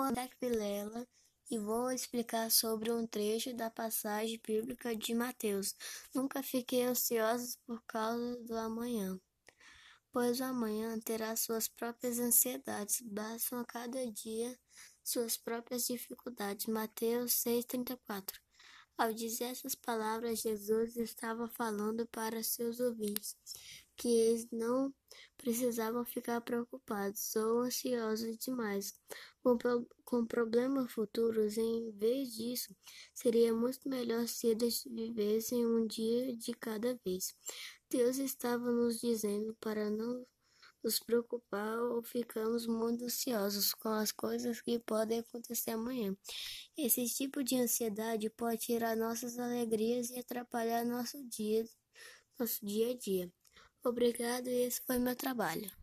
Olá, Vilela e vou explicar sobre um trecho da passagem bíblica de Mateus. Nunca fiquei ansioso por causa do amanhã, pois o amanhã terá suas próprias ansiedades, bastam a cada dia suas próprias dificuldades. Mateus 6,34 Ao dizer essas palavras, Jesus estava falando para seus ouvintes que eles não precisavam ficar preocupados ou ansiosos demais com, com problemas futuros. Em vez disso, seria muito melhor se eles vivessem um dia de cada vez. Deus estava nos dizendo para não nos preocupar ou ficarmos muito ansiosos com as coisas que podem acontecer amanhã. Esse tipo de ansiedade pode tirar nossas alegrias e atrapalhar nosso dia, nosso dia a dia. Obrigado, esse foi meu trabalho.